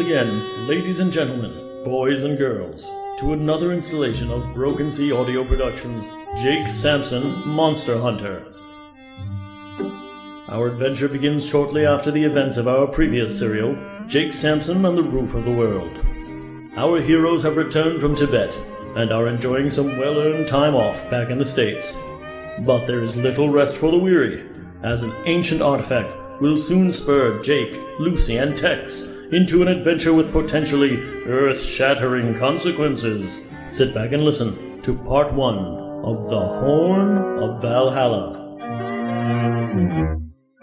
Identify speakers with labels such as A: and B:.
A: again, ladies and gentlemen, boys and girls, to another installation of Broken Sea Audio Productions' Jake Sampson Monster Hunter. Our adventure begins shortly after the events of our previous serial, Jake Sampson on the Roof of the World. Our heroes have returned from Tibet and are enjoying some well earned time off back in the States. But there is little rest for the weary, as an ancient artifact will soon spur Jake, Lucy, and Tex into an adventure with potentially earth shattering consequences. Sit back and listen to part one of The Horn of Valhalla.